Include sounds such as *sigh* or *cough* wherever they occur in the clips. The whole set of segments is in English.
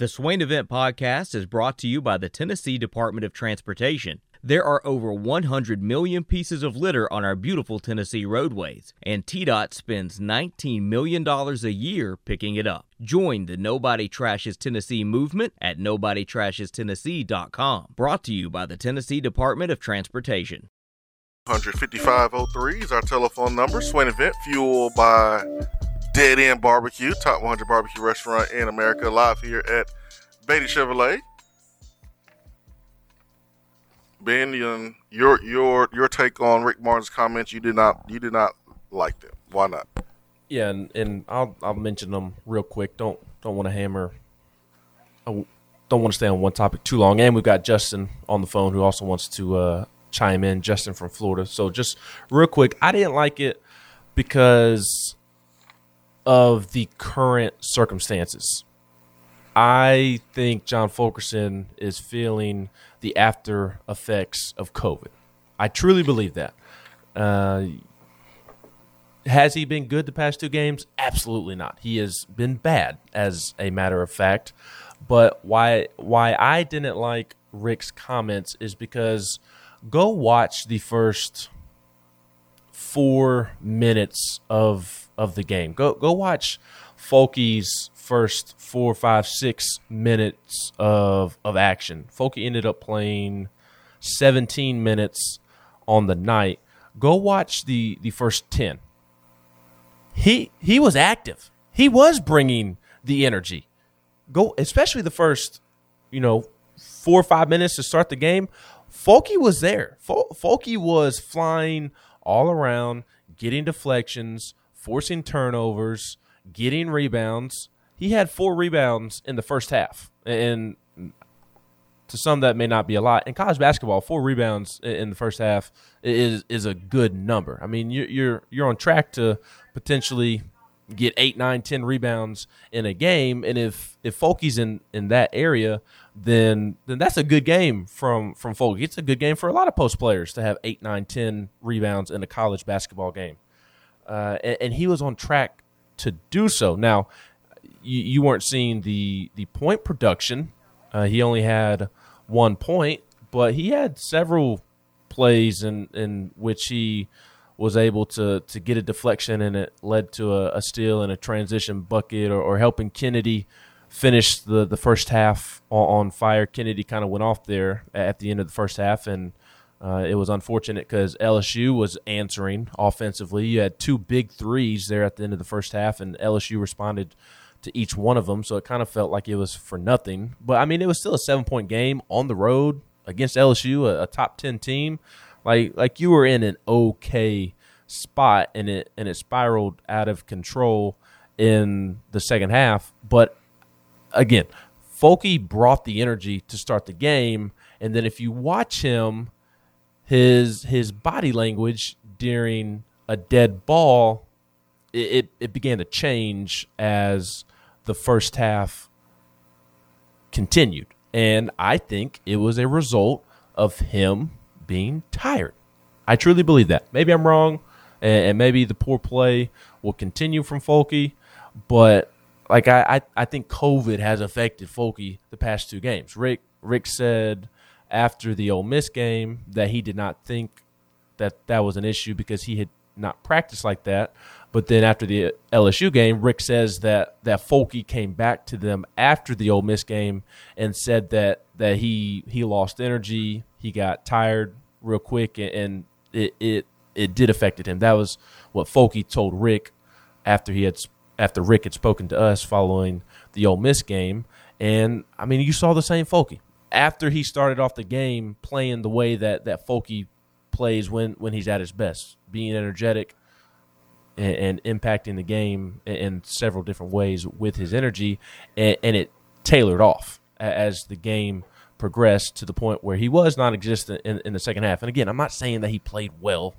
The Swain Event Podcast is brought to you by the Tennessee Department of Transportation. There are over 100 million pieces of litter on our beautiful Tennessee roadways, and TDOT spends $19 million a year picking it up. Join the Nobody Trashes Tennessee movement at NobodyTrashesTennessee.com. Brought to you by the Tennessee Department of Transportation. 15503 is our telephone number. Swain Event, fueled by Dead End Barbecue, top 100 barbecue restaurant in America, live here at Beaty Chevrolet. Ben, your your your take on Rick Martin's comments? You did not you did not like them. Why not? Yeah, and, and I'll I'll mention them real quick. Don't don't want to hammer. I don't want to stay on one topic too long. And we've got Justin on the phone who also wants to uh, chime in. Justin from Florida. So just real quick, I didn't like it because of the current circumstances. I think John Fulkerson is feeling the after effects of COVID. I truly believe that. Uh, has he been good the past two games? Absolutely not. He has been bad, as a matter of fact. But why why I didn't like Rick's comments is because go watch the first four minutes of of the game. Go go watch Folky's first four, five, six minutes of of action. Folky ended up playing 17 minutes on the night. Go watch the the first 10. He he was active. He was bringing the energy. Go especially the first, you know, four or five minutes to start the game. Folky was there. Folky was flying all around, getting deflections, forcing turnovers, getting rebounds. He had four rebounds in the first half. And to some that may not be a lot. In college basketball, four rebounds in the first half is is a good number. I mean, you're you're you're on track to potentially get eight, nine, ten rebounds in a game, and if if Folky's in in that area, then then that's a good game from from Folky. It's a good game for a lot of post players to have eight, nine, ten rebounds in a college basketball game, uh, and, and, he was on track to do so. Now, you, you weren't seeing the the point production. Uh, he only had one point, but he had several plays in in which he was able to to get a deflection and it led to a, a steal and a transition bucket or, or, helping Kennedy finish the, the first half on, on fire. Kennedy kind of went off there at the end of the first half and uh, it was unfortunate because LSU was answering offensively. You had two big threes there at the end of the first half, and LSU responded to each one of them. So it kind of felt like it was for nothing. But I mean, it was still a seven point game on the road against LSU, a, a top ten team like like you were in an okay spot and it and it spiraled out of control in the second half. But again, Folky brought the energy to start the game, and then if you watch him, his his body language during a dead ball, it, it, began to change as the first half continued. And I think it was a result of him being tired. I truly believe that. Maybe I'm wrong, and, and maybe the poor play will continue from Folky, but like I, I, I think COVID has affected Folky the past two games. Rick Rick said after the Ole Miss game that he did not think that that was an issue because he had not practiced like that. But then after the LSU game, Rick says that that Folky came back to them after the Ole Miss game and said that that he he lost energy, he got tired real quick, and it it it did affected him. That was what Folky told Rick after he had after Rick had spoken to us following the Ole Miss game. And I mean, you saw the same Folky after he started off the game playing the way that that Folky plays when when he's at his best, being energetic and, and impacting the game in, in, several different ways with his energy, and, and it tailored off as the game progressed to the point where he was non-existent in, in the second half. And again, I'm not saying that he played well,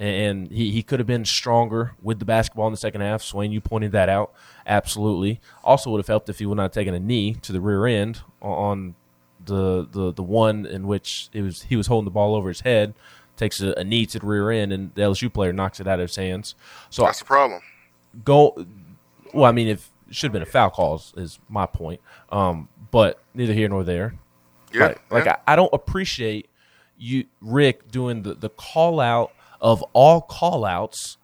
and he, he could have been stronger with the basketball in the second half. Swain, you pointed that out. Absolutely. Also would have helped if he would not have taken a knee to the rear end on the the the one in which it was he was holding the ball over his head, takes a, a knee to the rear end, and the LSU player knocks it out of his hands. So that's the problem. Go. Well, I mean, if should have been a foul call is, is my point. Um, but neither here nor there. Yeah, Like, like yeah. I, I don't appreciate you, Rick, doing the, the call out of all call outs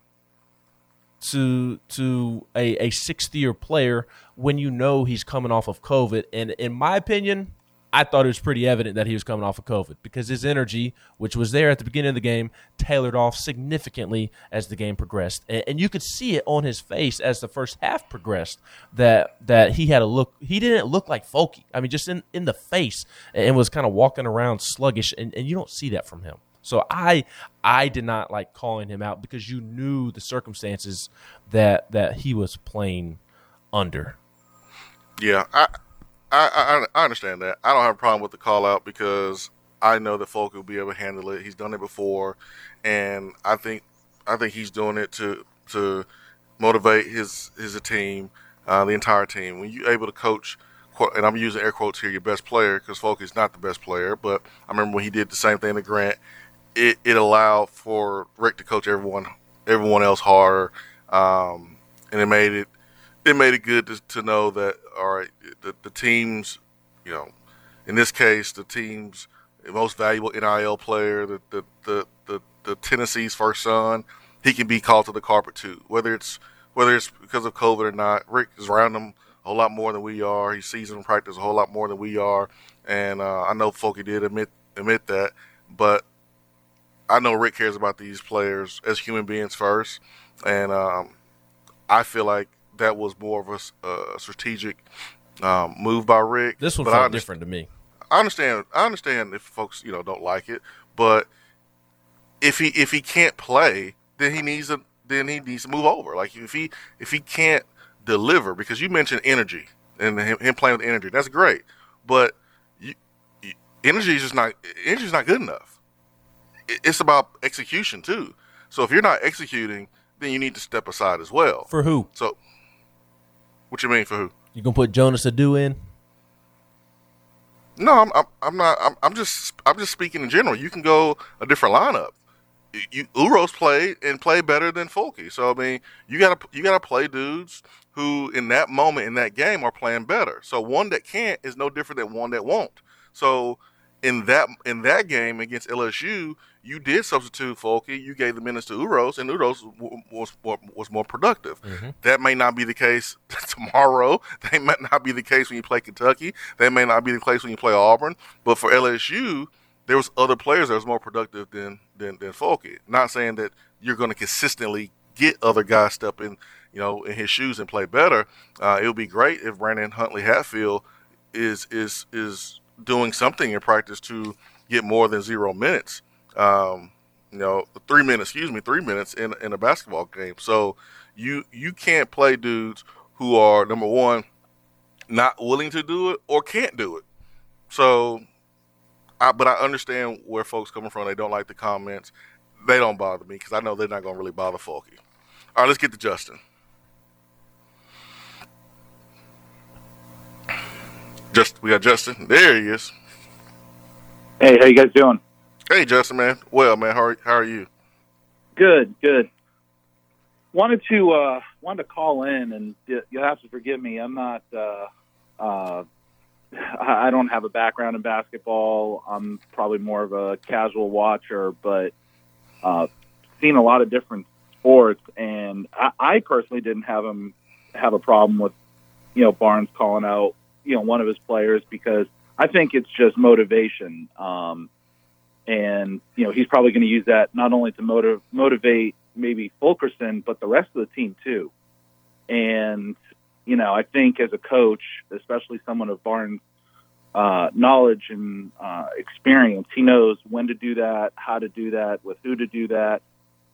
to to a, a sixth year player when you know he's coming off of COVID. And in my opinion, I thought it was pretty evident that he was coming off of COVID because his energy, which was there at the beginning of the game, tailored off significantly as the game progressed. And, you could see it on his face as the first half progressed that that he had a look he didn't look like Folky. I mean, just in, in the face and was kind of walking around sluggish and, and you don't see that from him. So I I did not like calling him out because you knew the circumstances that that he was playing under. Yeah, I, I, I, I understand that. I don't have a problem with the call out because I know that Folk will be able to handle it. He's done it before, and I think, I think he's doing it to to motivate his his team, uh, the entire team. When you're able to coach, and I'm using air quotes here, your best player because Folk is not the best player, but I remember when he did the same thing to Grant. It it allowed for Rick to coach everyone everyone else harder, um, and it made it it made it good to, to know that all right, the, the teams, you know, in this case, the team's most valuable NIL player, the the, the, the the Tennessee's first son, he can be called to the carpet too. Whether it's whether it's because of COVID or not, Rick is around them a whole lot more than we are. He sees them in practice a whole lot more than we are, and uh, I know Folky did admit admit that, but I know Rick cares about these players as human beings first, and um, I feel like that was more of a a strategic um, move by Rick. This one But felt different to me. I understand. I understand if folks you know don't like it, but if he if he can't play, then he needs to then he needs to move over. Like if he if he can't deliver, because you mentioned energy and him, him playing with energy, that's great, but you, you, energy is just not energy is not good enough. It, it's about execution too. So if you're not executing, then you need to step aside as well. For who? So, what you mean for who? You gonna put Jonas Aidoo in? No, I'm, I'm, I'm not. I'm, I'm just, I'm just speaking in general. You can go a different lineup. You, you Uros played and played better than Folky. So I mean, you gotta, you gotta play dudes who, in that moment in that game, are playing better. So one that can't is no different than one that won't. So in that, in that game against LSU, you did substitute Folky. You gave the minutes to Uros, and Uros w- was was, was more productive. That may not be the case *laughs* tomorrow. That might not be the case when you play Kentucky. That may not be the case when you play Auburn. But for LSU, there was other players that was more productive than than than Folky. Not saying that you're going to consistently get other guys step in, you know, in his shoes and play better. Uh, it would be great if Brandon Huntley Hatfield is is is doing something in practice to get more than zero minutes. Um, you know, three minutes, excuse me, three minutes in in a basketball game. So you you can't play dudes who are number one not willing to do it or can't do it. So, I, but I understand where folks coming from. They don't like the comments. They don't bother me because I know they're not going to really bother Folky. All right, let's get to Justin. Just we got Justin. There he is. Hey, how you guys doing? Hey, Justin, man. Well, man, how are, how are you? Good, good. Wanted to uh, wanted to call in, and you'll have to forgive me. I'm not. Uh, uh, I don't have a background in basketball. I'm probably more of a casual watcher, but uh, seen a lot of different sports, and I, I personally didn't have him have a problem with you know Barnes calling out you know one of his players because I think it's just motivation. Um, and you know he's probably going to use that not only to motiv- motivate maybe Fulkerson, but the rest of the team too. And you know, I think as a coach, especially someone of Barnes' uh, knowledge and uh, experience, he knows when to do that, how to do that, with who to do that,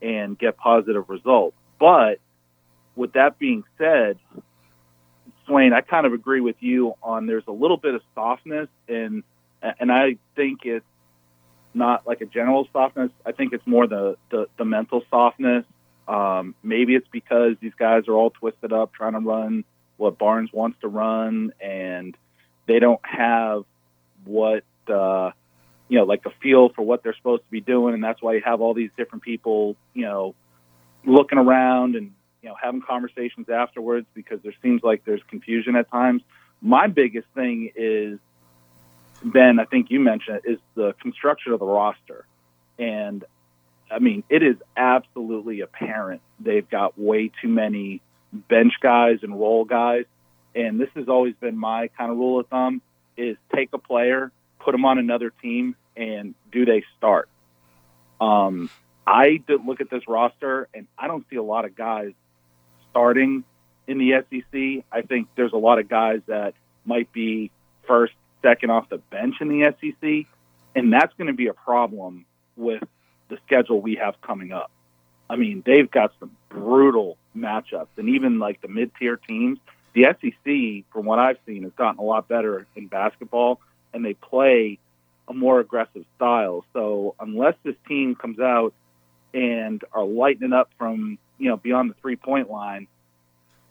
and get positive results. But with that being said, Swain, I kind of agree with you on there's a little bit of softness and and I think it's not like a general softness. I think it's more the the, the mental softness. Um, maybe it's because these guys are all twisted up trying to run what Barnes wants to run, and they don't have what uh, you know, like a feel for what they're supposed to be doing, and that's why you have all these different people, you know, looking around and you know having conversations afterwards because there seems like there's confusion at times. My biggest thing is Ben. I think you mentioned it, is the construction of the roster, and I mean it is absolutely apparent they've got way too many bench guys and role guys, and this has always been my kind of rule of thumb: is take a player, put them on another team, and do they start? Um, I look at this roster, and I don't see a lot of guys starting in the SEC. I think there's a lot of guys that might be first, second off the bench in the SEC, and that's going to be a problem with the schedule we have coming up. I mean, they've got some brutal matchups, and even like the mid-tier teams. The SEC, from what I've seen, has gotten a lot better in basketball, and they play a more aggressive style. So unless this team comes out and are lightening up from you know beyond the three point line,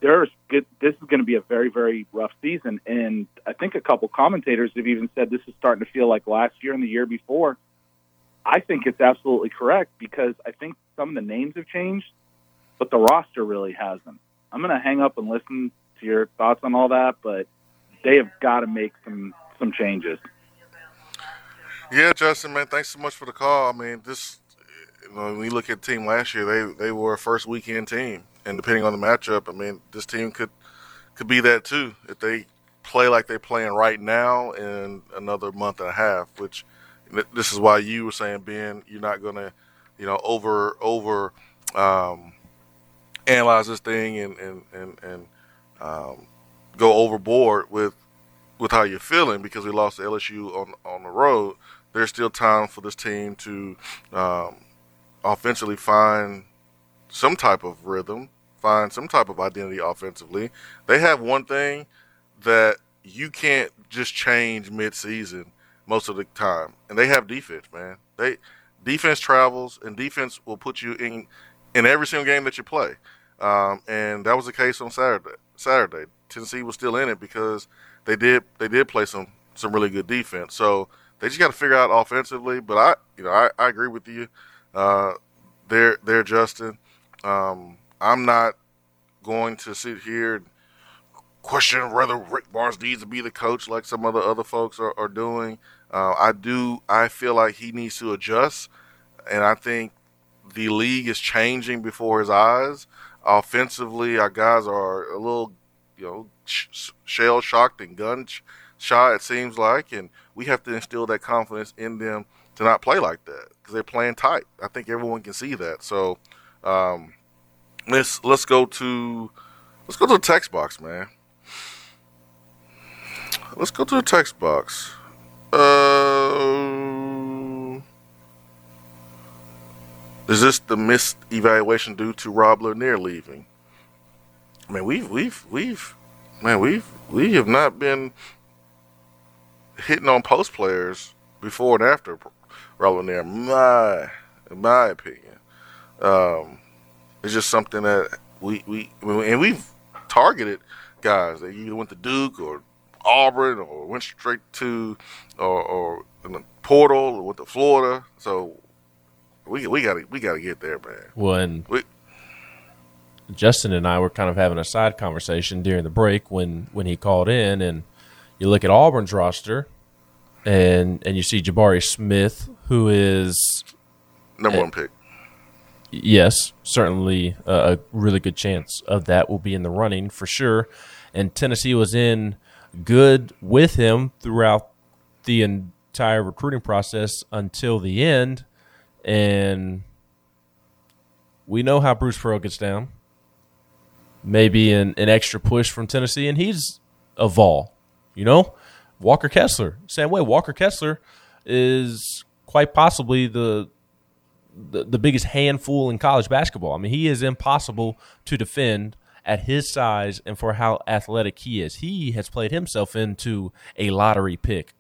there's good. This is going to be a very very rough season, and I think a couple commentators have even said this is starting to feel like last year and the year before. I think it's absolutely correct because I think some of the names have changed, but the roster really hasn't. I'm going to hang up and listen to your thoughts on all that, but they have got to make some some changes. Yeah, Justin, man, thanks so much for the call. I mean, this, you know, when we look at the team last year, they they were a first weekend team, and depending on the matchup, I mean, this team could could be that too if they play like they're playing right now in another month and a half. Which this is why you were saying, Ben, you're not gonna, you know, over over um, analyze this thing and and and, and um, go overboard with with how you're feeling because we lost to LSU on on the road there's still time for this team to um, offensively find some type of rhythm, find some type of identity offensively. They have one thing that you can't just change mid-season most of the time, and they have defense, man. They defense travels, and defense will put you in in every single game that you play. Um, and that was the case on Saturday. Saturday, Tennessee was still in it because they did they did play some some really good defense. So they just got to figure out offensively. But I, you know, I, I agree with you. Uh, there, there, Justin. Um, I'm not going to sit here and question whether Rick Barnes needs to be the coach like some other other folks are, are doing. Uh, I do. I feel like he needs to adjust, and I think the league is changing before his eyes. Offensively, our guys are a little, you know, sh- shell shocked and gun shy. It seems like, and we have to instill that confidence in them to not play like that because they're playing tight. I think everyone can see that. So um, let's let's go to let's go to the text box, man. Let's go to the text box. Uh, is this the missed evaluation due to Rob Lanier leaving? I mean, we've we've we've man, we've we have not been hitting on post players before and after rolling there. My, in my opinion, um, it's just something that we we and we've targeted guys that either went to Duke or Auburn or went straight to or, or in the portal or went to Florida. So we we got to we got to get there, man. When we, Justin and I were kind of having a side conversation during the break when when he called in and you look at Auburn's roster, and and you see Jabari Smith, who is number one pick. Yes, certainly a, really good chance of that will be in the running for sure. And Tennessee was in good with him throughout the entire recruiting process until the end, and we know how Bruce Pearl gets down. Maybe an, an extra push from Tennessee, and he's a Vol. You know, Walker Kessler, same way. Walker Kessler is quite possibly the, the the biggest handful in college basketball. I mean, he is impossible to defend at his size and for how athletic he is. He has played himself into a lottery pick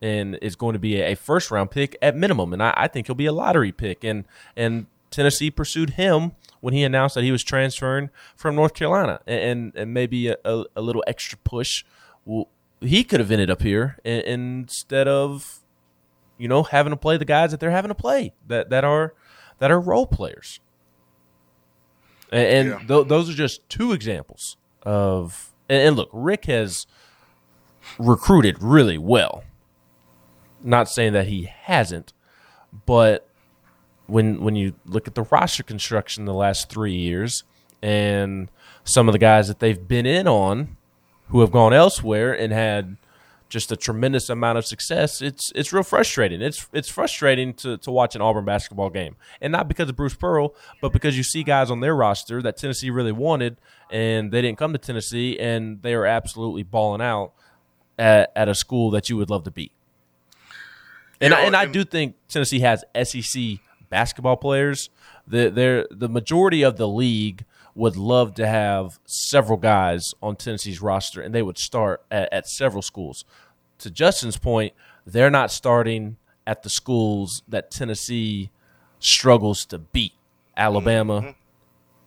and is going to be a first round pick at minimum. And I, I think he'll be a lottery pick. And and Tennessee pursued him when he announced that he was transferring from North Carolina, and and maybe a, a, a little extra push will he could have ended up here instead of you know having to play the guys that they're having to play that that are that are role players and, and yeah. th- those are just two examples of and, and, look rick has recruited really well. Not saying that he hasn't, but when when you look at the roster construction the last three years and some of the guys that they've been in on who have gone elsewhere and had just a tremendous amount of success, it's it's real frustrating. It's it's frustrating to, to watch an Auburn basketball game. And not because of Bruce Pearl, but because you see guys on their roster that Tennessee really wanted and they didn't come to Tennessee and they are absolutely balling out at, at a school that you would love to beat. And, You know, I, and I do think Tennessee has SEC basketball players. The they're, the majority of the league would love to have several guys on Tennessee's roster, and they would start at, at several schools. To Justin's point, they're not starting at the schools that Tennessee struggles to beat. Alabama, mm-hmm.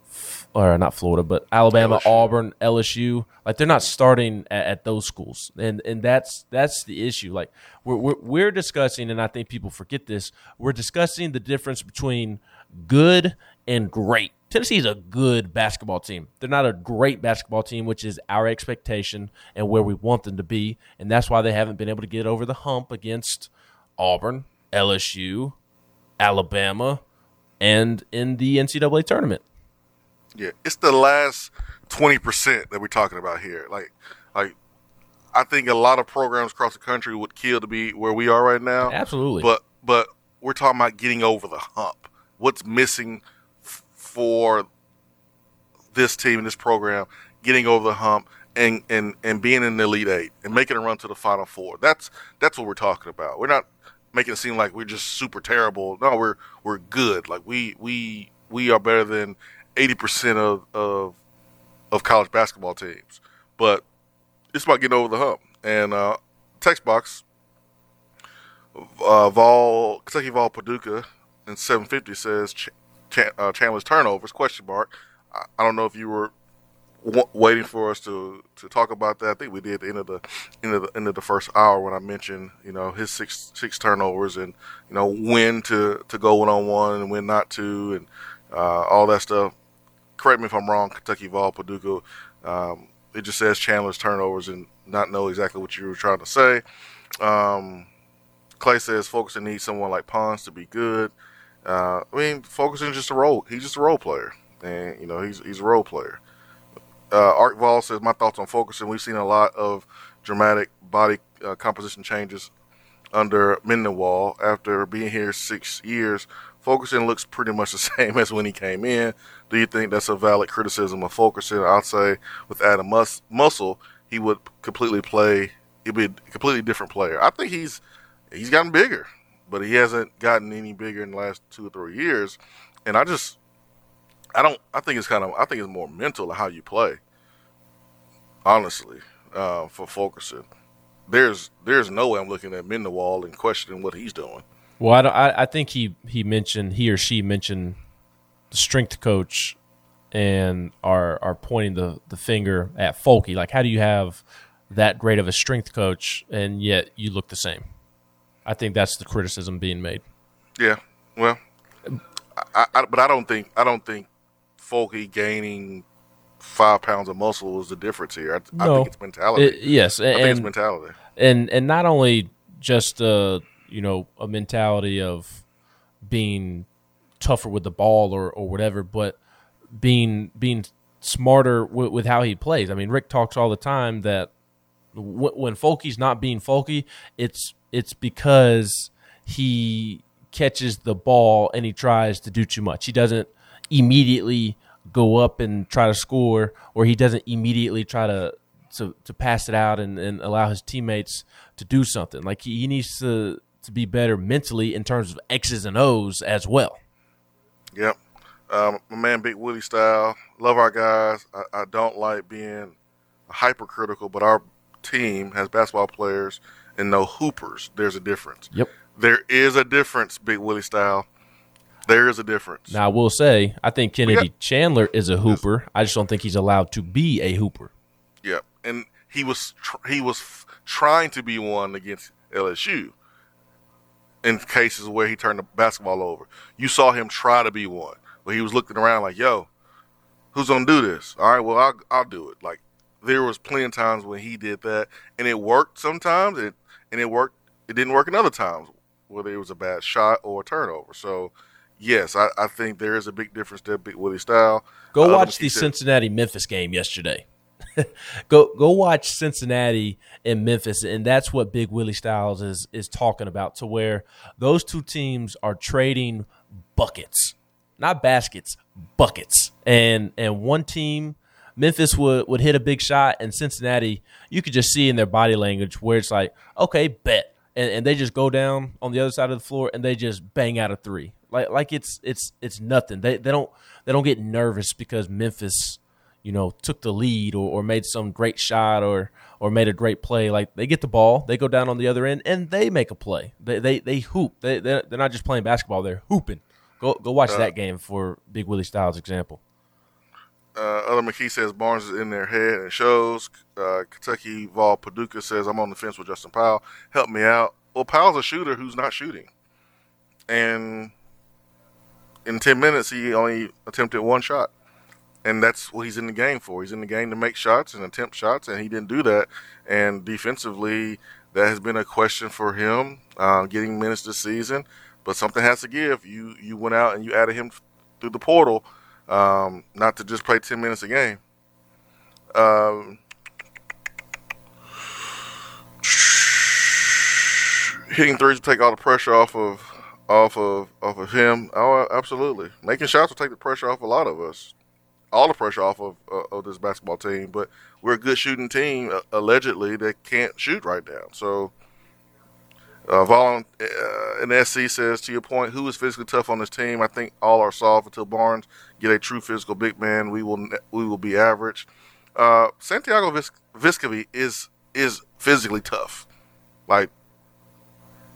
f- or not Florida, but Alabama, LSU. Auburn, LSU. Like they're not starting at, at those schools, and and that's that's the issue. Like we're, we're we're discussing, and I think people forget this. We're discussing the difference between good and great. Tennessee is a good basketball team. They're not a great basketball team, which is our expectation and where we want them to be, and that's why they haven't been able to get over the hump against Auburn, LSU, Alabama, and in the NCAA tournament. Yeah, it's the last twenty percent that we're talking about here. Like, like I think a lot of programs across the country would kill to be where we are right now. Absolutely. But but we're talking about getting over the hump. What's missing for this team and this program getting over the hump and, and, and being in the elite eight and making a run to the final four. That's that's what we're talking about. We're not making it seem like we're just super terrible. No, we're we're good. Like we we we are better than eighty percent of, of of college basketball teams. But it's about getting over the hump. And uh, text box uh, Vol Kentucky Vol Paducah in 750 says Ch- uh, Chandler's turnovers question mark. I, I don't know if you were w- waiting for us to, to talk about that. I think we did at the end of the end of the end of the first hour when I mentioned you know his six six turnovers and you know when to to go one on one and when not to and uh, all that stuff. Correct me if I'm wrong. Kentucky Vol Paducah. Um, it just says Chandler's turnovers and not know exactly what you were trying to say. Um, Clay says Fulkerson needs someone like Pons to be good. Uh, I mean, Fulkerson's just a role. He's just a role player, and you know he's he's a role player. Uh, Art Vol says my thoughts on Fulkerson. We've seen a lot of dramatic body uh, composition changes under Medenwald after being here six years. Fulkerson looks pretty much the *laughs* same as when he came in. Do you think that's a valid criticism of Fulkerson? I'd say with Adam Mus- Muscle, he would completely play. He'd be a completely different player. I think he's he's gotten bigger, but he hasn't gotten any bigger in the last two or three years. And I just, I don't. I think it's kind of. I think it's more mental how you play. Honestly, uh, for Fulkerson, there's there's no way I'm looking at Medenwald and questioning what he's doing. Well, I, don't- I, I think he, he mentioned he or she mentioned the strength coach and are are pointing the, the finger at Folky. Like, how do you have that great of a strength coach and yet you look the same? I think that's the criticism being made. Yeah, well, I, I, but I don't think I don't think Folky gaining five pounds of muscle is the difference here. I, I think it's mentality. It- yes, I think it's and mentality. and and not only just uh you know a mentality of being tougher with the ball or or whatever, but being being smarter with, with how he plays. I mean, Rick talks all the time that w- when Folky's not being Folky, it's it's because he catches the ball and he tries to do too much. He doesn't immediately go up and try to score, or he doesn't immediately try to to, to pass it out and, and allow his teammates to do something. Like he, he needs to to be better mentally in terms of X's and O's as well. Yep. Um, my man, Big Willie style. Love our guys. I, I don't like being hypercritical, but our team has basketball players and no hoopers. There's a difference. Yep. There is a difference, Big Willie style. There is a difference. Now I will say I think Kennedy got- Chandler is a hooper. I just don't think he's allowed to be a hooper. Yep. And he was tr- he was f- trying to be one against LSU. In cases where he turned the basketball over, you saw him try to be one, but he was looking around like, "Yo, who's gonna do this? All right, well, I'll I'll do it." Like there was plenty of times when he did that, and it worked sometimes, it, and it worked. It didn't work in other times, whether it was a bad shot or a turnover. So, yes, I, I think there is a big difference there, Big Willie style. Go watch the Cincinnati Memphis game yesterday. *laughs* go go watch Cincinnati and Memphis, and that's what Big Willie Styles is is talking about. To where those two teams are trading buckets, not baskets, buckets. And and one team, Memphis would would hit a big shot, and Cincinnati, you could just see in their body language where it's like, okay, bet, and, and they just go down on the other side of the floor and they just bang out a three, like like it's it's it's nothing. They they don't they don't get nervous because Memphis you know, took the lead or, or made some great shot or or made a great play. Like they get the ball, they go down on the other end, and they make a play. They they, they hoop. They they're, they're not just playing basketball; they're hooping. Go go watch uh, that game for Big Willie Styles example. Uh, Other McKee says Barnes is in their head and shows. Uh, Kentucky Vol Paducah says I'm on the fence with Justin Powell. Help me out. Well, Powell's a shooter who's not shooting, and in ten minutes he only attempted one shot, and that's what he's in the game for. He's in the game to make shots and attempt shots, and he didn't do that. And defensively, that has been a question for him uh, getting minutes this season. But something has to give. You you went out and you added him through the portal um, not to just play 10 minutes a game. Um, hitting threes will take all the pressure off of off of off of him. Oh, absolutely. Making shots will take the pressure off a lot of us. All the pressure off of uh, of this basketball team, but we're a good shooting team uh, allegedly that can't shoot right now. So uh, Volun uh, an SC says, to your point, who is physically tough on this team? I think all are soft until Barnes get a true physical big man. We will we will be average. Uh, Santiago Vis- Vescovi is is physically tough. Like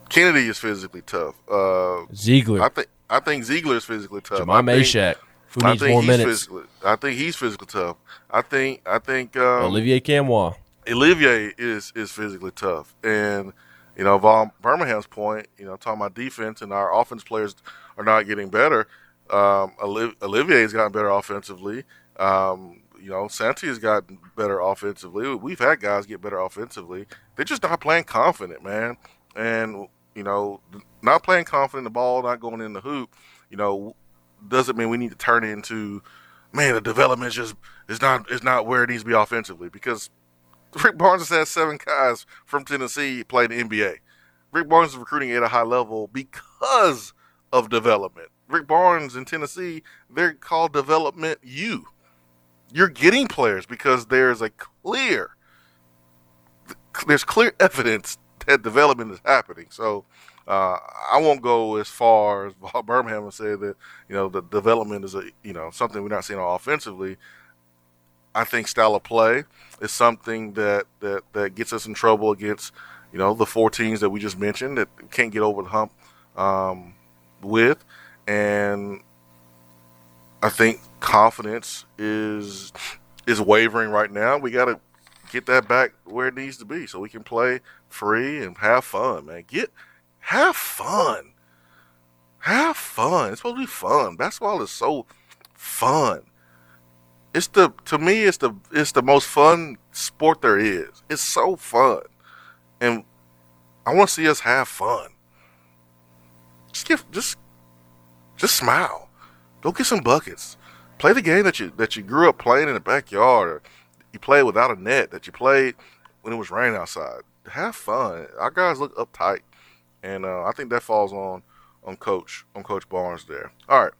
Kennedy is physically tough. Uh, Zeigler, I think I think Zeigler is physically tough. Think- Mashack, who I needs think more he's minutes. physically. I think he's physically tough. I think I think um, Olivier Nkamhoua. Olivier is is physically tough, and you know, Von Birmingham's point, you know, talking about defense and our offense players are not getting better. Um, Oliv- Olivier's gotten better offensively. Um, you know, Santi has gotten better offensively. We've had guys get better offensively. They're just not playing confident, man. And you know, not playing confident, the ball not going in the hoop. You know, doesn't mean we need to turn into, man, the development just is not is not where it needs to be offensively because Rick Barnes has had seven guys from Tennessee play in the NBA. Rick Barnes is recruiting at a high level because of development. Rick Barnes in Tennessee, they're called Development U. You're getting players because there's a clear, there's clear evidence that development is happening. So uh, I won't go as far as *laughs* Bob Birmingham and say that you know the development is a you know something we're not seeing offensively. I think style of play is something that, that, that gets us in trouble against, you know, the four teams that we just mentioned that can't get over the hump um, with. And I think confidence is is wavering right now. We got to get that back where it needs to be so we can play free and have fun, man. Get have fun. Have fun. It's supposed to be fun. Basketball is so fun it's the to me it's the it's the most fun sport there is. It's so fun, and I want to see us have fun. Just give just just smile. Go get some buckets. Play the game that you that you grew up playing in the backyard, or you played without a net that you played when it was raining outside. Have fun. Our guys look uptight, and uh, I think that falls on on coach on Coach Barnes there. All right.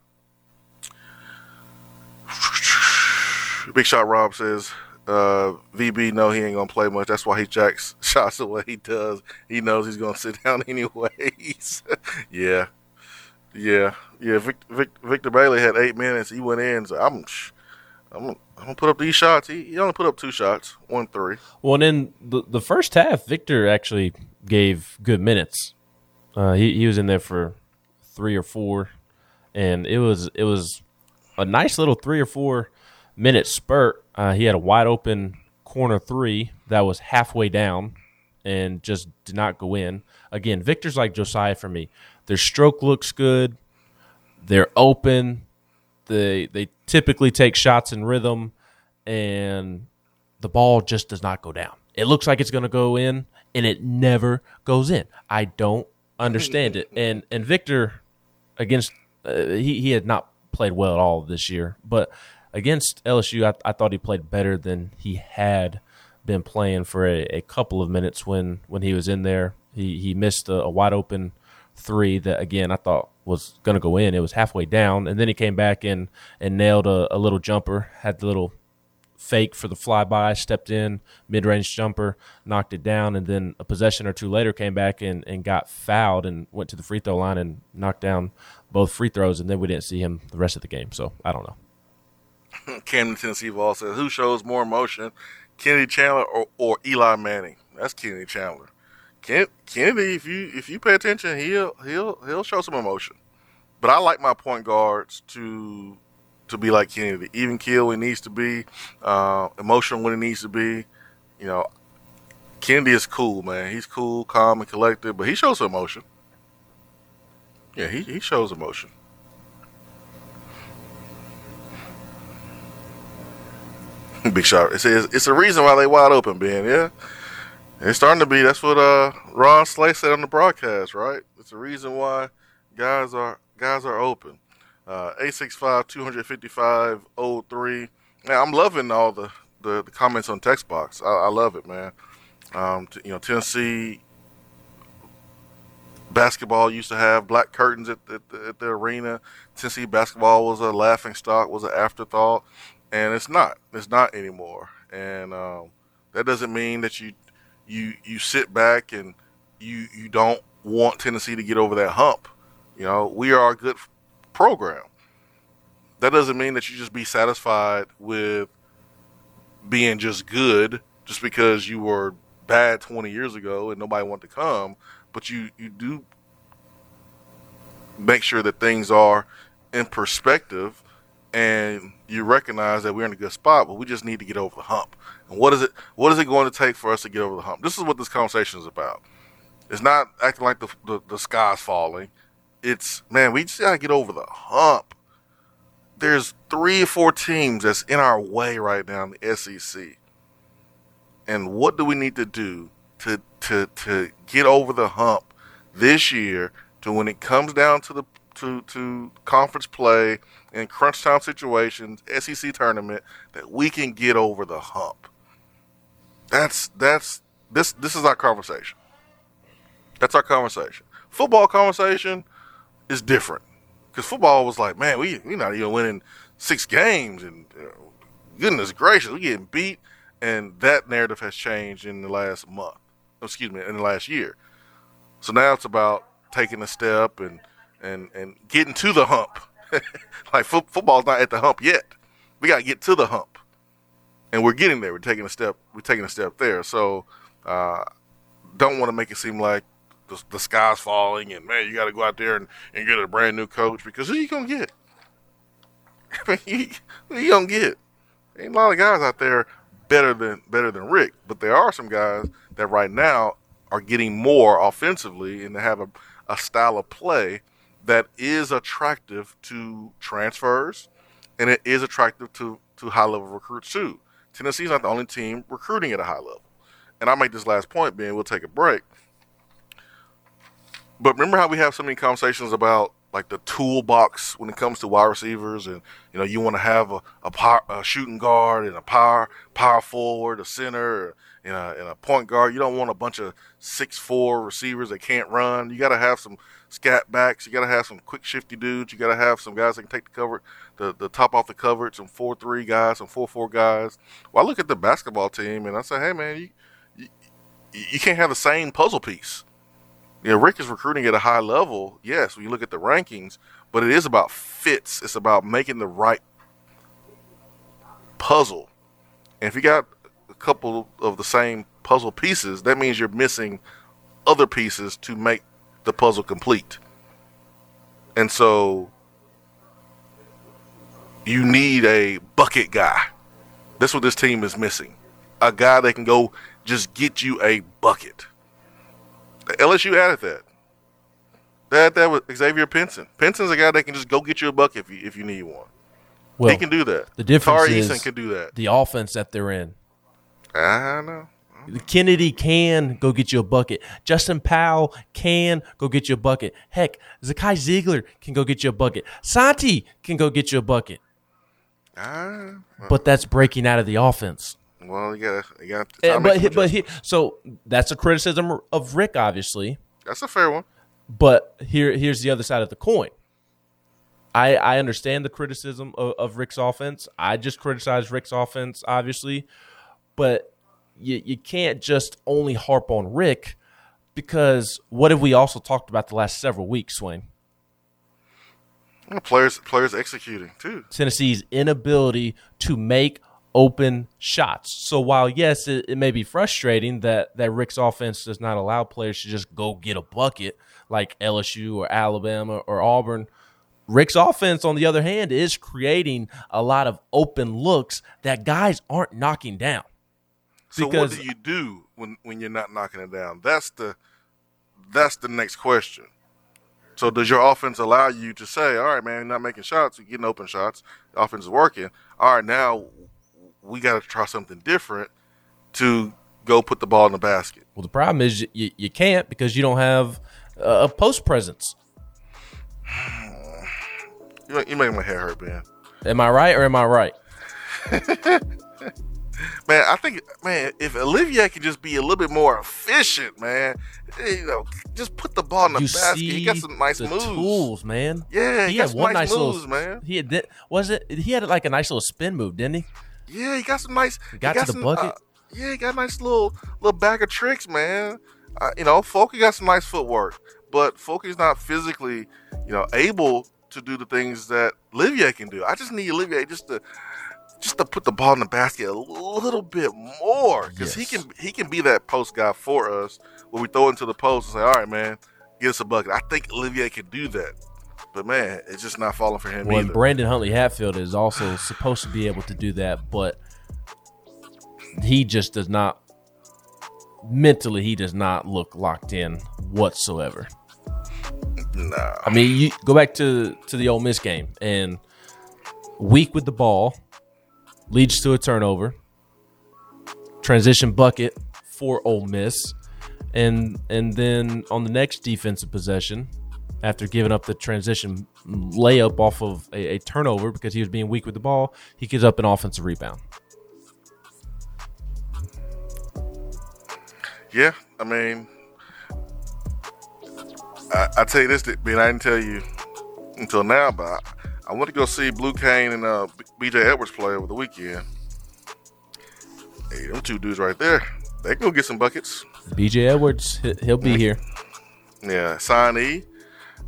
Big Shot Rob says, uh, VB no, he ain't gonna play much. That's why he jacks *laughs* shots the way he does. He knows he's gonna *laughs* sit down anyways. *laughs* yeah, yeah, yeah. Vic, Vic, Victor Bailey had eight minutes. He went in. So I'm, I'm, I'm gonna put up these shots. He, he only put up two shots, one three. Well, and then the the first half, Victor actually gave good minutes. Uh, he he was in there for three or four, and it was it was a nice little three or four minute spurt. Uh, he had a wide open corner three that was halfway down and just did not go in. Again, Victor's like Josiah for me. Their stroke looks good. They're open. They they typically take shots in rhythm, and the ball just does not go down. It looks like it's going to go in, and it never goes in. I don't understand it. *laughs* And and Victor against uh, he he had not played well at all this year, but against LSU, I, I thought he played better than he had been playing for a, a couple of minutes when when he was in there. He he missed a, a wide open three that again I thought was going to go in. It was halfway down, and then he came back and and nailed a, a little jumper. Had the little fake for the flyby, stepped in mid range jumper, knocked it down, and then a possession or two later came back and, and got fouled and went to the free throw line and knocked down both free throws, and then we didn't see him the rest of the game. So I don't know. *laughs* Camden, Tennessee Ball says, "Who shows more emotion, Kennedy Chandler or, or Eli Manning?" That's Kennedy Chandler. Ken, Kennedy, if you if you pay attention, he'll he'll he'll show some emotion. But I like my point guards to to be like Kennedy, even kill when he needs to be, uh, emotional when he needs to be. You know, Kennedy is cool, man. He's cool, calm, and collected, but he shows emotion. Yeah, he, he shows emotion. *laughs* Big shot. It says it's the reason why they wide open, Ben. Yeah, it's starting to be. That's what uh Ron Slay said on the broadcast, right? It's the reason why guys are guys are open. Uh, 865 255 03. Man, I'm loving all the, the, the, comments on text box. I, I love it, man. Um, t- you know, Tennessee basketball used to have black curtains at, at, the, at the arena. Tennessee basketball was a laughing stock, was an afterthought, and it's not. It's not anymore. And um, that doesn't mean that you you you sit back and you you don't want Tennessee to get over that hump. You know, we are a good program. That doesn't mean that you just be satisfied with being just good just because you were bad 20 years ago and nobody wanted to come, but you you do make sure that things are in perspective and you recognize that we're in a good spot, but we just need to get over the hump. And what is it? What is it going to take for us to get over the hump? This is what this conversation is about. It's not acting like the the, the sky's falling it's man, we just gotta get over the hump. There's three or four teams that's in our way right now in the SEC. And what do we need to do to to to get over the hump this year to when it comes down to the to to conference play in crunch time situations, SEC tournament, that we can get over the hump. That's that's this this is our conversation. That's our conversation. Football conversation, is different because football was like, man, we we not even winning six games, and goodness gracious, we getting beat, and that narrative has changed in the last month. Excuse me, in the last year. So now it's about taking a step and and and getting to the hump. *laughs* like fo- football's not at the hump yet. We got to get to the hump, and we're getting there. We're taking a step. We're taking a step there. So uh, don't want to make it seem like the, the sky's falling and man, you got to go out there and, and get a brand new coach because who you gonna get? *laughs* Who you gonna get? Ain't a lot of guys out there better than better than Rick, but there are some guys that right now are getting more offensively and they have a, a style of play that is attractive to transfers and it is attractive to, to high level recruits too. Tennessee's not the only team recruiting at a high level. And I make this last point, being we'll take a break. But remember how we have so many conversations about like the toolbox when it comes to wide receivers, and you know you want to have a, a, power, a shooting guard and a power power forward, a center, and a, and a point guard. You don't want a bunch of six four receivers that can't run. You got to have some scat backs. You got to have some quick shifty dudes. You got to have some guys that can take the cover, the, the top off the coverage. Some four three guys, some four four guys. Well, I look at the basketball team and I say, hey man, you you, you can't have the same puzzle piece know, Rick is recruiting at a high level. Yes, when you look at the rankings, but it is about fits. It's about making the right puzzle. And if you got couple of the same puzzle pieces, that means you're missing other pieces to make the puzzle complete. And so you need a bucket guy. That's what this team is missing. A guy that can go just get you a bucket. LSU added that. That that was Xavier Pinson. Pinson's a guy that can just go get you a bucket if you if you need one. Well, he can do that. The difference Tari is Eason can do that. The offense that they're in. I know. Kennedy can go get you a bucket. Justin Powell can go get you a bucket. Heck, Zakai Zeigler can go get you a bucket. Santi can go get you a bucket. Ah, But that's breaking out of the offense. well, you got you got. Eh, but he, but he, so that's a criticism of Rick, obviously. that's a fair one. But here here's the other side of the coin. I I understand the criticism of, of Rick's offense. I just criticize Rick's offense, obviously, but you you can't just only harp on Rick because what have we also talked about the last several weeks, Swain? Well, Players players executing too. Tennessee's inability to make open shots. So while yes, it, it may be frustrating that that Rick's offense does not allow players to just go get a bucket like LSU or Alabama or Auburn, Rick's offense on the other hand is creating a lot of open looks that guys aren't knocking down. So Because- what do you do when when you're not knocking it down? That's the that's the next question. So does your offense allow you to say, all right, man, you're not making shots, you're getting open shots, the offense is working. All right, now we got to try something different to go put the ball in the basket. Well, the problem is you, you can't because you don't have a post presence. *sighs* You, you make my hair hurt, man. Am I right or am I right? *laughs* Man, I think, man, if Olivier could just be a little bit more efficient, man, you know, just put the ball in the you basket. He got some nice moves. tools, man. Yeah, he, he got had some one nice, nice, moves, little, man. He had was it? He had like a nice little spin move, didn't he? Yeah, he got some nice. he got to the bucket? uh, yeah, he got a nice little little bag of tricks, man. Uh, you know, Folky got some nice footwork, but Folky's not physically, you know, able to do the things that Olivier can do. I just need Olivier just to just to put the ball in the basket a little bit more because he can he can be that post guy for us when we throw into the post and say, all right, man, get us a bucket. I think Olivier can do that, but man, it's just not falling for him Well, and either. Brandon Huntley Hatfield is also supposed to be able to do that, but he just does not mentally. He does not look locked in whatsoever. No, I mean, you go back to to the Ole Miss game and weak with the ball leads to a turnover, transition bucket for Ole Miss, and and then on the next defensive possession, after giving up the transition layup off of a, a turnover because he was being weak with the ball, he gives up an offensive rebound. Yeah, I mean, I, I tell you this, Ben. I didn't tell you until now, but I, want to go see Blue Cain and uh, B.J. Edwards play over the weekend. Hey, them two dudes right there, they can go get some buckets. B.J. Edwards, he- he'll be here. Yeah, Sign E,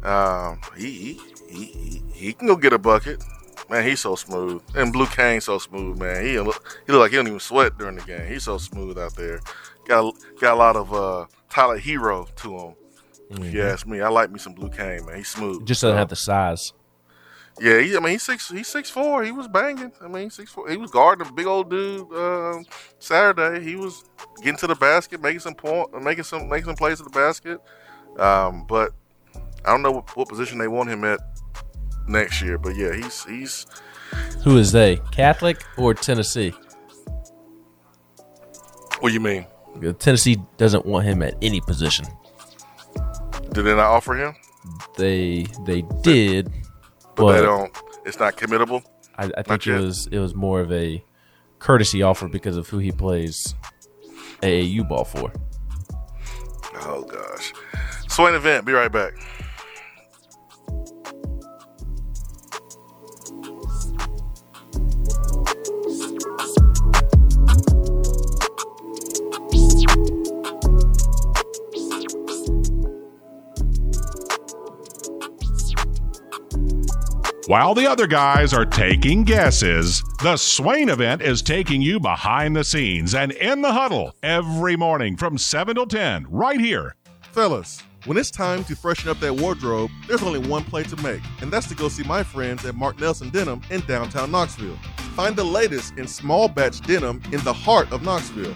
um, he, he he can go get a bucket. Man, he's so smooth, and Blue Cain so smooth, man. He look, he look like he don't even sweat during the game. He's so smooth out there. Got got a lot of uh, Tyler Herro to him. If you ask me, I like me some Blue Cain, man. He's smooth. Just doesn't So, have the size. Yeah, he, I mean he's six. He's six four. He was banging. I mean, six four. He was guarding a big old dude um, Saturday. He was getting to the basket, making some point, making some making some plays at the basket. Um, but I don't know what, what position they want him at next year. But yeah, he's he's Who is they? Catholic or Tennessee? what do you mean? Tennessee doesn't want him at any position. Did they not offer him? They they did, But, they don't. It's not committable. I, I think Not it yet. was it was more of a courtesy offer because of who he plays AAU ball for. Oh gosh. Swain event. Be right back. While the other guys are taking guesses, the Swain event is taking you behind the scenes and in the huddle every morning from 7 till 10 right here. Fellas, when it's time to freshen up that wardrobe, there's only one play to make, and that's to go see my friends at Mark Nelson Denim in downtown Knoxville. Find the latest in small batch denim in the heart of Knoxville.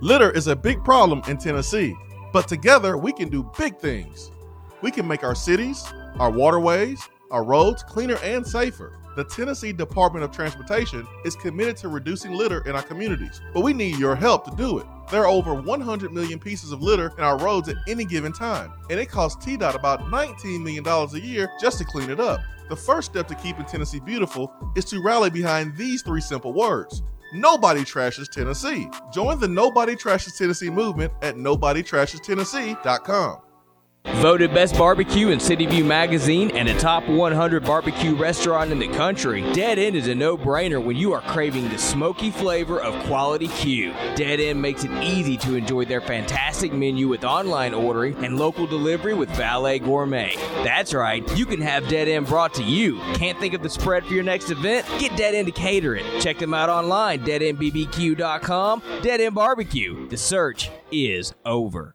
Litter is a big problem in Tennessee, but together we can do big things. We can make our cities, our waterways, our roads cleaner and safer. The Tennessee Department of Transportation is committed to reducing litter in our communities, but we need your help to do it. There are over 100 million pieces of litter in our roads at any given time, and it costs TDOT about $19 million a year just to clean it up. The first step to keeping Tennessee beautiful is to rally behind these three simple words. Nobody trashes Tennessee. Join the Nobody Trashes Tennessee movement at nobodytrashestennessee.com. Voted Best Barbecue in City View Magazine and a top 100 barbecue restaurant in the country, Dead End is a no brainer when you are craving the smoky flavor of quality Q. Dead End makes it easy to enjoy their fantastic menu with online ordering and local delivery with Valet Gourmet. That's right, you can have Dead End brought to you. Can't think of the spread for your next event? Get Dead End to cater it. Check them out online, deadendbbq.com. Dead End Barbecue. The search is over.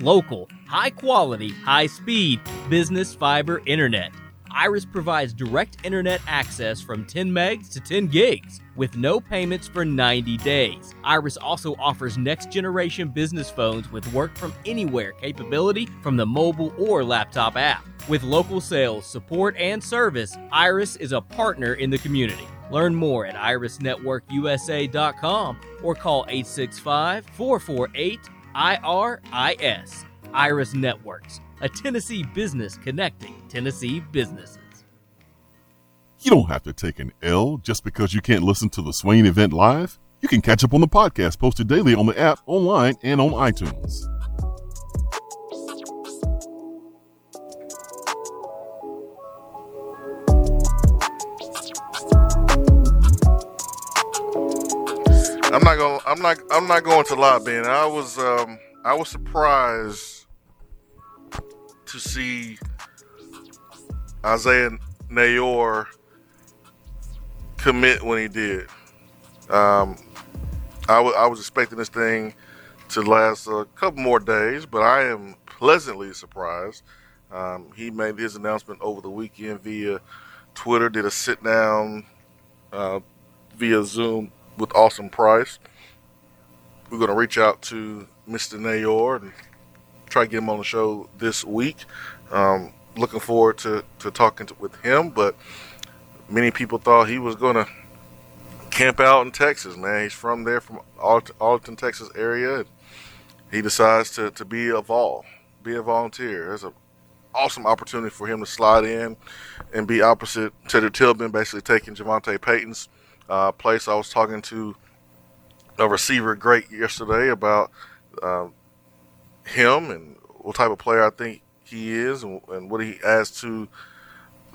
local, high quality, high speed business fiber internet. Iris provides direct internet access from 10 megs to 10 gigs with no payments for 90 days. Iris also offers next generation business phones with work from anywhere capability from the mobile or laptop app. With local sales, support, and service, Iris is a partner in the community. Learn more at irisnetworkusa.com or call 865 448 IRIS. Iris Networks, a Tennessee business connecting Tennessee businesses. You don't have to take an L just because you can't listen to the Swain event live. You can catch up on the podcast posted daily on the app, online, and on iTunes. I'm not gonna. I'm not. I'm not going to lie, Ben. I was. Um, I was surprised to see Isaiah Neyor commit when he did. Um, I, w- I was expecting this thing to last a couple more days, but I am pleasantly surprised. Um, he made his announcement over the weekend via Twitter, did a sit down uh, via Zoom with Austin Price. We're going to reach out to Mr. Neyor and try to get him on the show this week. Um, looking forward to, to talking to, with him, but many people thought he was going to camp out in Texas, man. He's from there, from Arlington, Texas area. He decides to, to be a vol, be a volunteer. There's an awesome opportunity for him to slide in and be opposite Teddy Tillman, basically taking Javonte Payton's uh, place. I was talking to a receiver great yesterday about uh, him and what type of player I think he is and, and, what he adds to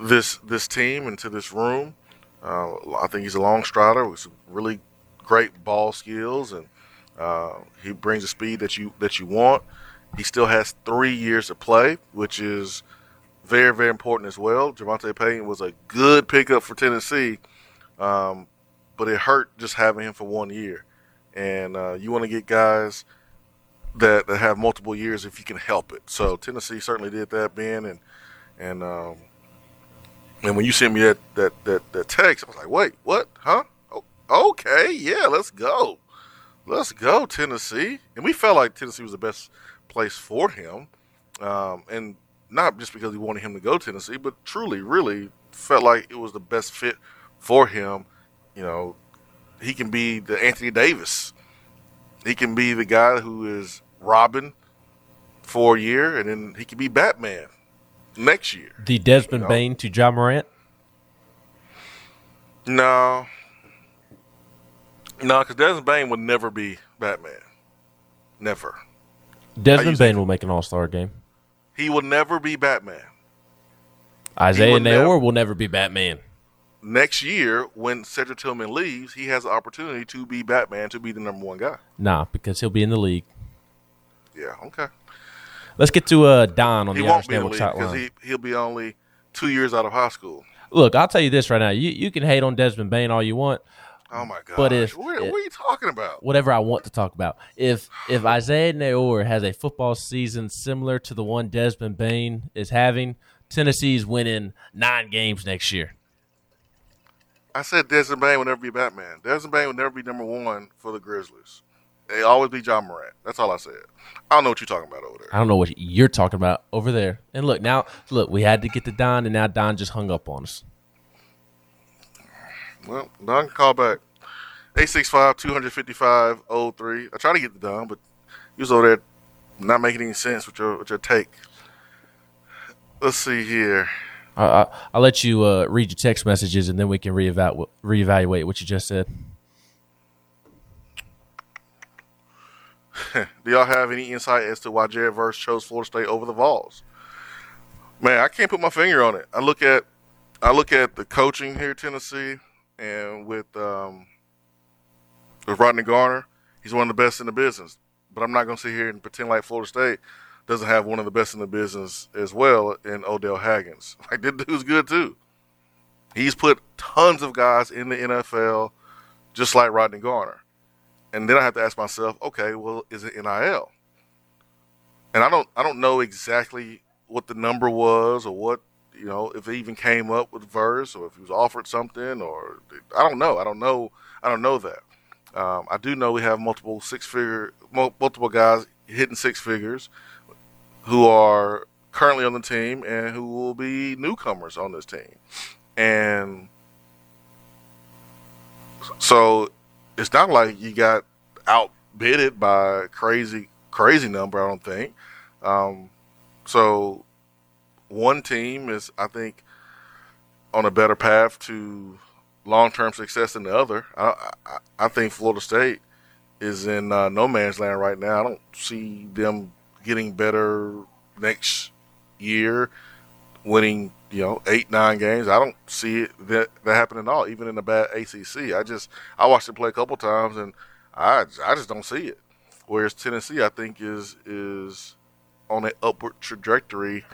this this team and to this room. Uh, I think he's a long strider with some really great ball skills, and uh, he brings the speed that you that you want. He still has three years to play, which is very very important as well. Javonte Payton was a good pickup for Tennessee, um, but it hurt just having him for one year. And uh, you want to get guys that that have multiple years if you can help it. So Tennessee certainly did that, Ben, and and um, and when you sent me that that that, that text, I was like, wait, what? Huh? Oh, okay, yeah, let's go, let's go, Tennessee. And we felt like Tennessee was the best place for him, um, and not just because we wanted him to go to Tennessee, but truly, really felt like it was the best fit for him. You know, he can be the Anthony Davis. He can be the guy who is Robin for a year, and then he can be Batman next year. The Desmond You know? Bane to Ja Morant. No, no, because Desmond Bane would never be Batman. Never. Desmond Bane will make an All Star game. He will never be Batman. Isaiah Neyor will never be Batman. Next year, when Cedric Tillman leaves, he has the opportunity to be Batman, to be the number one guy. Nah, because he'll be in the league. Yeah, okay. Let's get to uh, Don on He the won't Iris be in the Network league because hotline. he he'll be only two years out of high school. Look, I'll tell you this right now. You you can hate on Desmond Bane all you want. Oh my god! But if- what, what are you talking about? Whatever I want to talk about. If if Isaiah Neyor has a football season similar to the one Desmond Bane is having, Tennessee's winning nine games next year. I said Desmond Bane will never be Batman. Desmond Bane will never be number one for the Grizzlies. They always be Ja Morant. That's all I said. I don't know what you're talking about over there. I don't know what you're talking about over there. And look now, look, we had to get to Don, and now Don just hung up on us. Well, Don can call back. 865-255-03. I tried to get the Don, but he was over there not making any sense with your with your take. Let's see here. I, I, I'll let you uh, read your text messages, and then we can reevaluate reevaluate what you just said. *laughs* Do y'all have any insight as to why Jared Verse chose Florida State over the Vols? Man, I can't put my finger on it. I look at I look at the coaching here Tennessee, and with um, with Rodney Garner, he's one of the best in the business. But I'm not going to sit here and pretend like Florida State doesn't have one of the best in the business as well in Odell Haggins. *laughs* Like this dude's good too. He's put tons of guys in the NFL, just like Rodney Garner. And then I have to ask myself, okay, well, is it NIL? And I don't, I don't know exactly what the number was or what, you know, if it even came up with verse or if he was offered something or I don't know. I don't know. I don't know that. Um, I do know we have multiple six figure, multiple guys hitting six figures who are currently on the team and who will be newcomers on this team. And so it's not like you got outbidded by crazy, crazy number, I don't think. Um, so one team is, I think, on a better path to long-term success than the other. I, I, I think Florida State is in uh, no man's land right now. I don't see them getting better next year, winning you know eight nine games. I don't see it that that happen at all. Even in a bad ACC, I just I watched it play a couple times and I I just don't see it. Whereas Tennessee, I think is is on an upward trajectory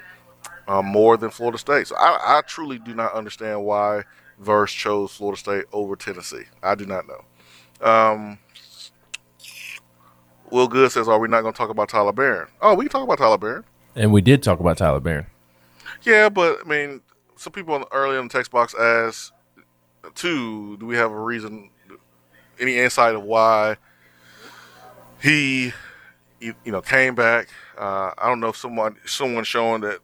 um, more than Florida State. So I, I truly do not understand why Verse chose Florida State over Tennessee. I do not know. Um, Will Good says, "Are we not going to talk about Tyler Baron?" Oh, we can talk about Tyler Baron. And we did talk about Tyler Baron. Yeah, but I mean, some people on the, early in the text box asked, "Two, do we have a reason, any insight of why he, you, know, came back?" Uh, I don't know if someone someone showing that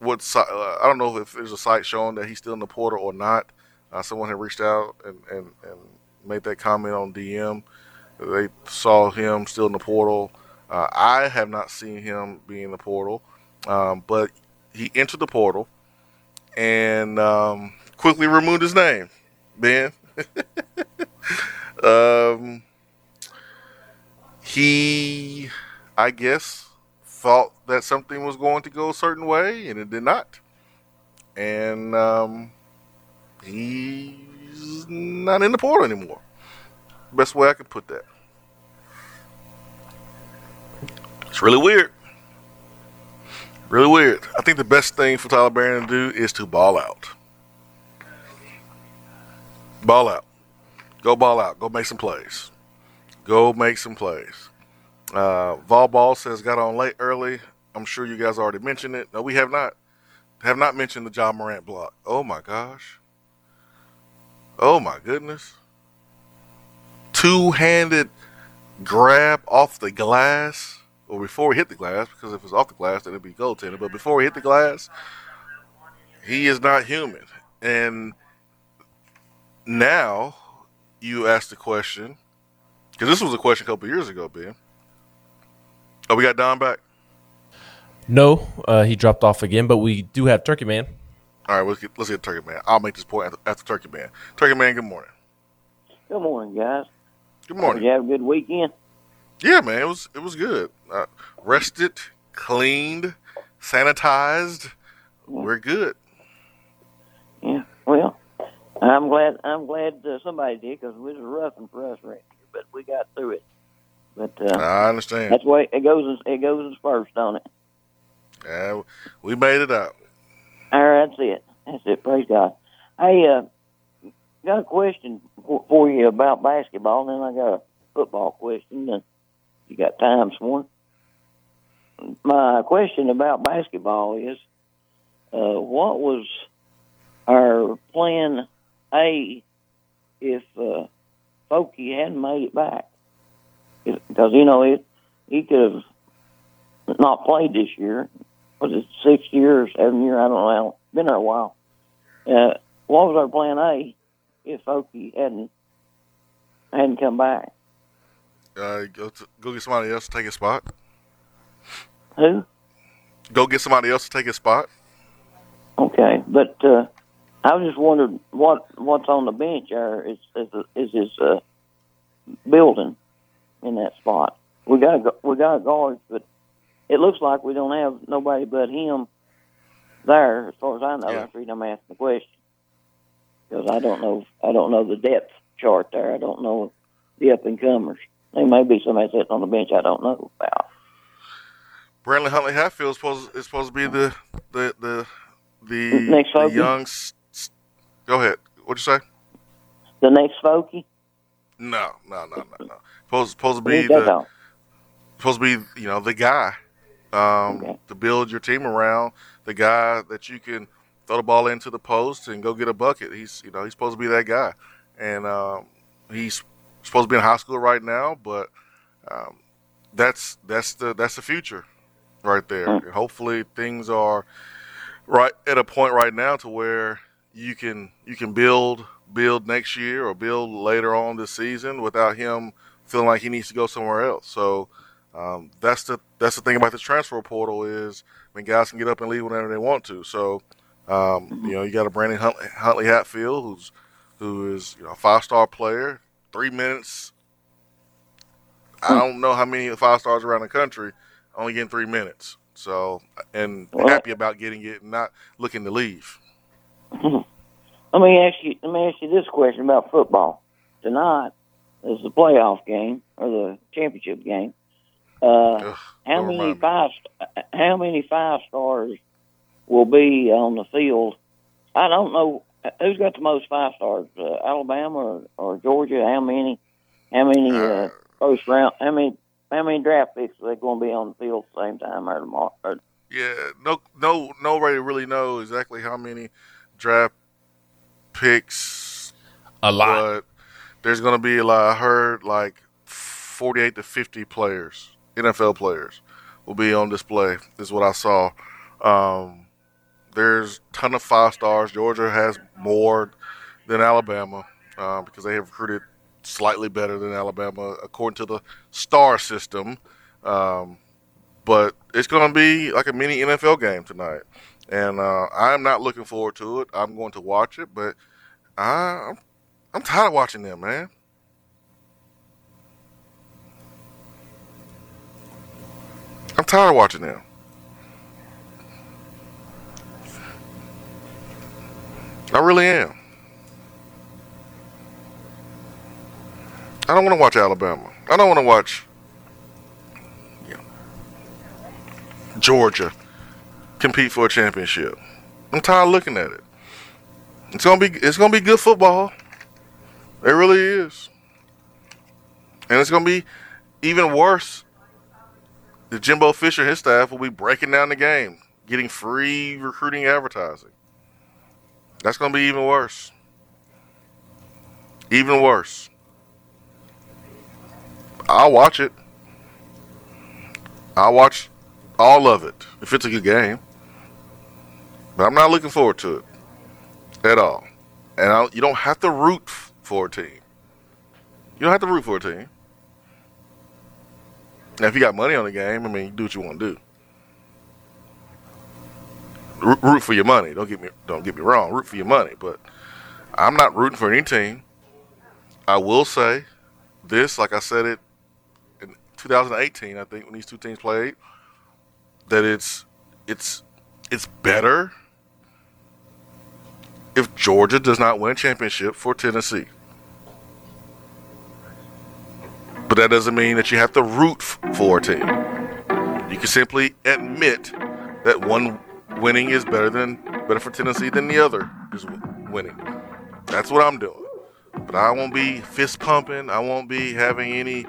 what uh, I don't know if there's a site showing that he's still in the portal or not. Uh, someone had reached out and, and, and made that comment on DM. They saw him still in the portal. Uh, I have not seen him be in the portal, um, but he entered the portal and um, quickly removed his name. Ben, *laughs* um, he, I guess, thought that something was going to go a certain way, and it did not. And um, he's not in the portal anymore. Best way I could put that. It's really weird. Really weird. I think the best thing for Tyler Baron to do is to ball out. Ball out. Go ball out. Go make some plays. Go make some plays. Uh, Vol Ball says got on late early. I'm sure you guys already mentioned it. No, we have not. Have not mentioned the Ja Morant block. Oh my gosh. Oh my goodness. Two handed grab off the glass. Or before he hit the glass, because if it's off the glass, then it'd be goaltending. But before he hit the glass, he is not human. And now you ask the question, because this was a question a couple years ago, Ben. Oh, we got Don back. No, uh, he dropped off again, but we do have Turkey Man. All right, let's get let's get Turkey Man. I'll make this point after, after Turkey Man. Turkey Man, good morning. Good morning, guys. Good Did morning. you have a good weekend? Yeah, man, it was it was good. Uh, rested, cleaned, sanitized. We're good. Yeah. Well, I'm glad. I'm glad uh, somebody did because it was roughing for us right here, but we got through it. But uh, I understand. that's the way it goes. It goes in spurts, don't it? Yeah, we made it out. All right, that's it. That's it. Praise God. Hey, uh, got a question for, you about basketball, and then I got a football question. And you got time, Swan? My question about basketball is, uh, what was our plan A if uh, Folky hadn't made it back? Because you know it, he could have not played this year. Was it six years, seven year? I don't know. Been there a while. Uh, what was our plan A if Okie hadn't hadn't come back? Uh, go to, go get somebody else to take his spot. Who? Go get somebody else to take his spot. Okay, but uh, I was just wondering what what's on the bench there is is, is his uh, building in that spot. We got a, we got a guard, but it looks like we don't have nobody but him there, as far as I know. Yeah. That's the reason I'm asking the question because I don't know I don't know the depth chart there. I don't know the up and comers. There may be somebody sitting on the bench I don't know about. Bradley Huntley Hatfield is supposed is supposed to be the the the the, Next the young. Go ahead. What'd you say? The next Folky, No, no, no, no, no. Supposed supposed to be the supposed to be you know the guy um, Okay. to build your team around. The guy that you can throw the ball into the post and go get a bucket. He's you know he's supposed to be that guy, and um, he's supposed to be in high school right now. But um, that's that's the that's the future right there. And hopefully things are right at a point right now to where you can you can build build next year or build later on this season without him feeling like he needs to go somewhere else. So um, that's the that's the thing about the transfer portal is I mean guys can get up and leave whenever they want to. So um, you know you got a Brandon Huntley, Huntley Hatfield who's who is you know a five star player, three minutes. I don't know how many five stars around the country only getting three minutes. So and Well- happy about getting it and not looking to leave. *laughs* Let me ask you. Let me ask you this question about football. Tonight is the playoff game or the championship game. Uh, Ugh, how many remind me. five? How many five stars will be on the field? I don't know who's got the most five stars. Uh, Alabama or, or Georgia? How many? How many uh, Uh, first round? How many? How many draft picks are they going to be on the field at the same time or tomorrow? Or, Yeah, no, no, nobody really knows exactly how many draft picks. A lot. But there's going to be like I heard like 48 to 50 players, NFL players, will be on display. Is what I saw. Um, there's a ton of five stars. Georgia has more than Alabama uh, because they have recruited slightly better than Alabama according to the star system. Um, but it's going to be like a mini NFL game tonight, and uh, I'm not looking forward to it. I'm going to watch it, but I, I'm I'm tired of watching them, man. I'm tired of watching them. I really am. I don't want to watch Alabama. I don't want to watch Georgia compete for a championship. I'm tired of looking at it. It's gonna be it's gonna be good football. It really is. And it's gonna be even worse the Jimbo Fisher and his staff will be breaking down the game, getting free recruiting advertising. That's going to be even worse. Even worse. I'll watch it. I'll watch all of it if it's a good game. But I'm not looking forward to it at all. And I, you don't have to root for a team. You don't have to root for a team. Now, if you got money on the game, I mean, do what you want to do. Root, for your money. Don't get me don't get me wrong. Root for your money, but I'm not rooting for any team. I will say this, like I said it in 2018, I think when these two teams played, that it's it's it's better if Georgia does not win a championship for Tennessee. But that doesn't mean that you have to root for a team. You can simply admit that one winning is better than better for Tennessee than the other is winning. That's what I'm doing. But I won't be fist pumping. I won't be having any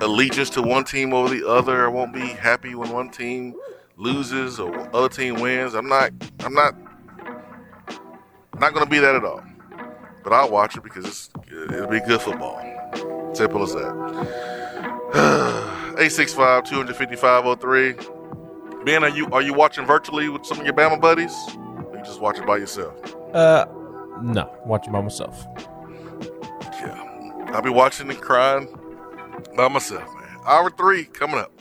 allegiance to one team over the other. I won't be happy when one team loses or other team wins. I'm not. I'm not. Not going to be that at all. But I'll watch it because it'll be good football. Simple as that. *sighs* 865 255 03. Ben, are you are you watching virtually with some of your Bama buddies? Or you just watching by yourself? Uh, no, watching by myself. Yeah. I'll be watching and crying by myself, man. Hour three coming up.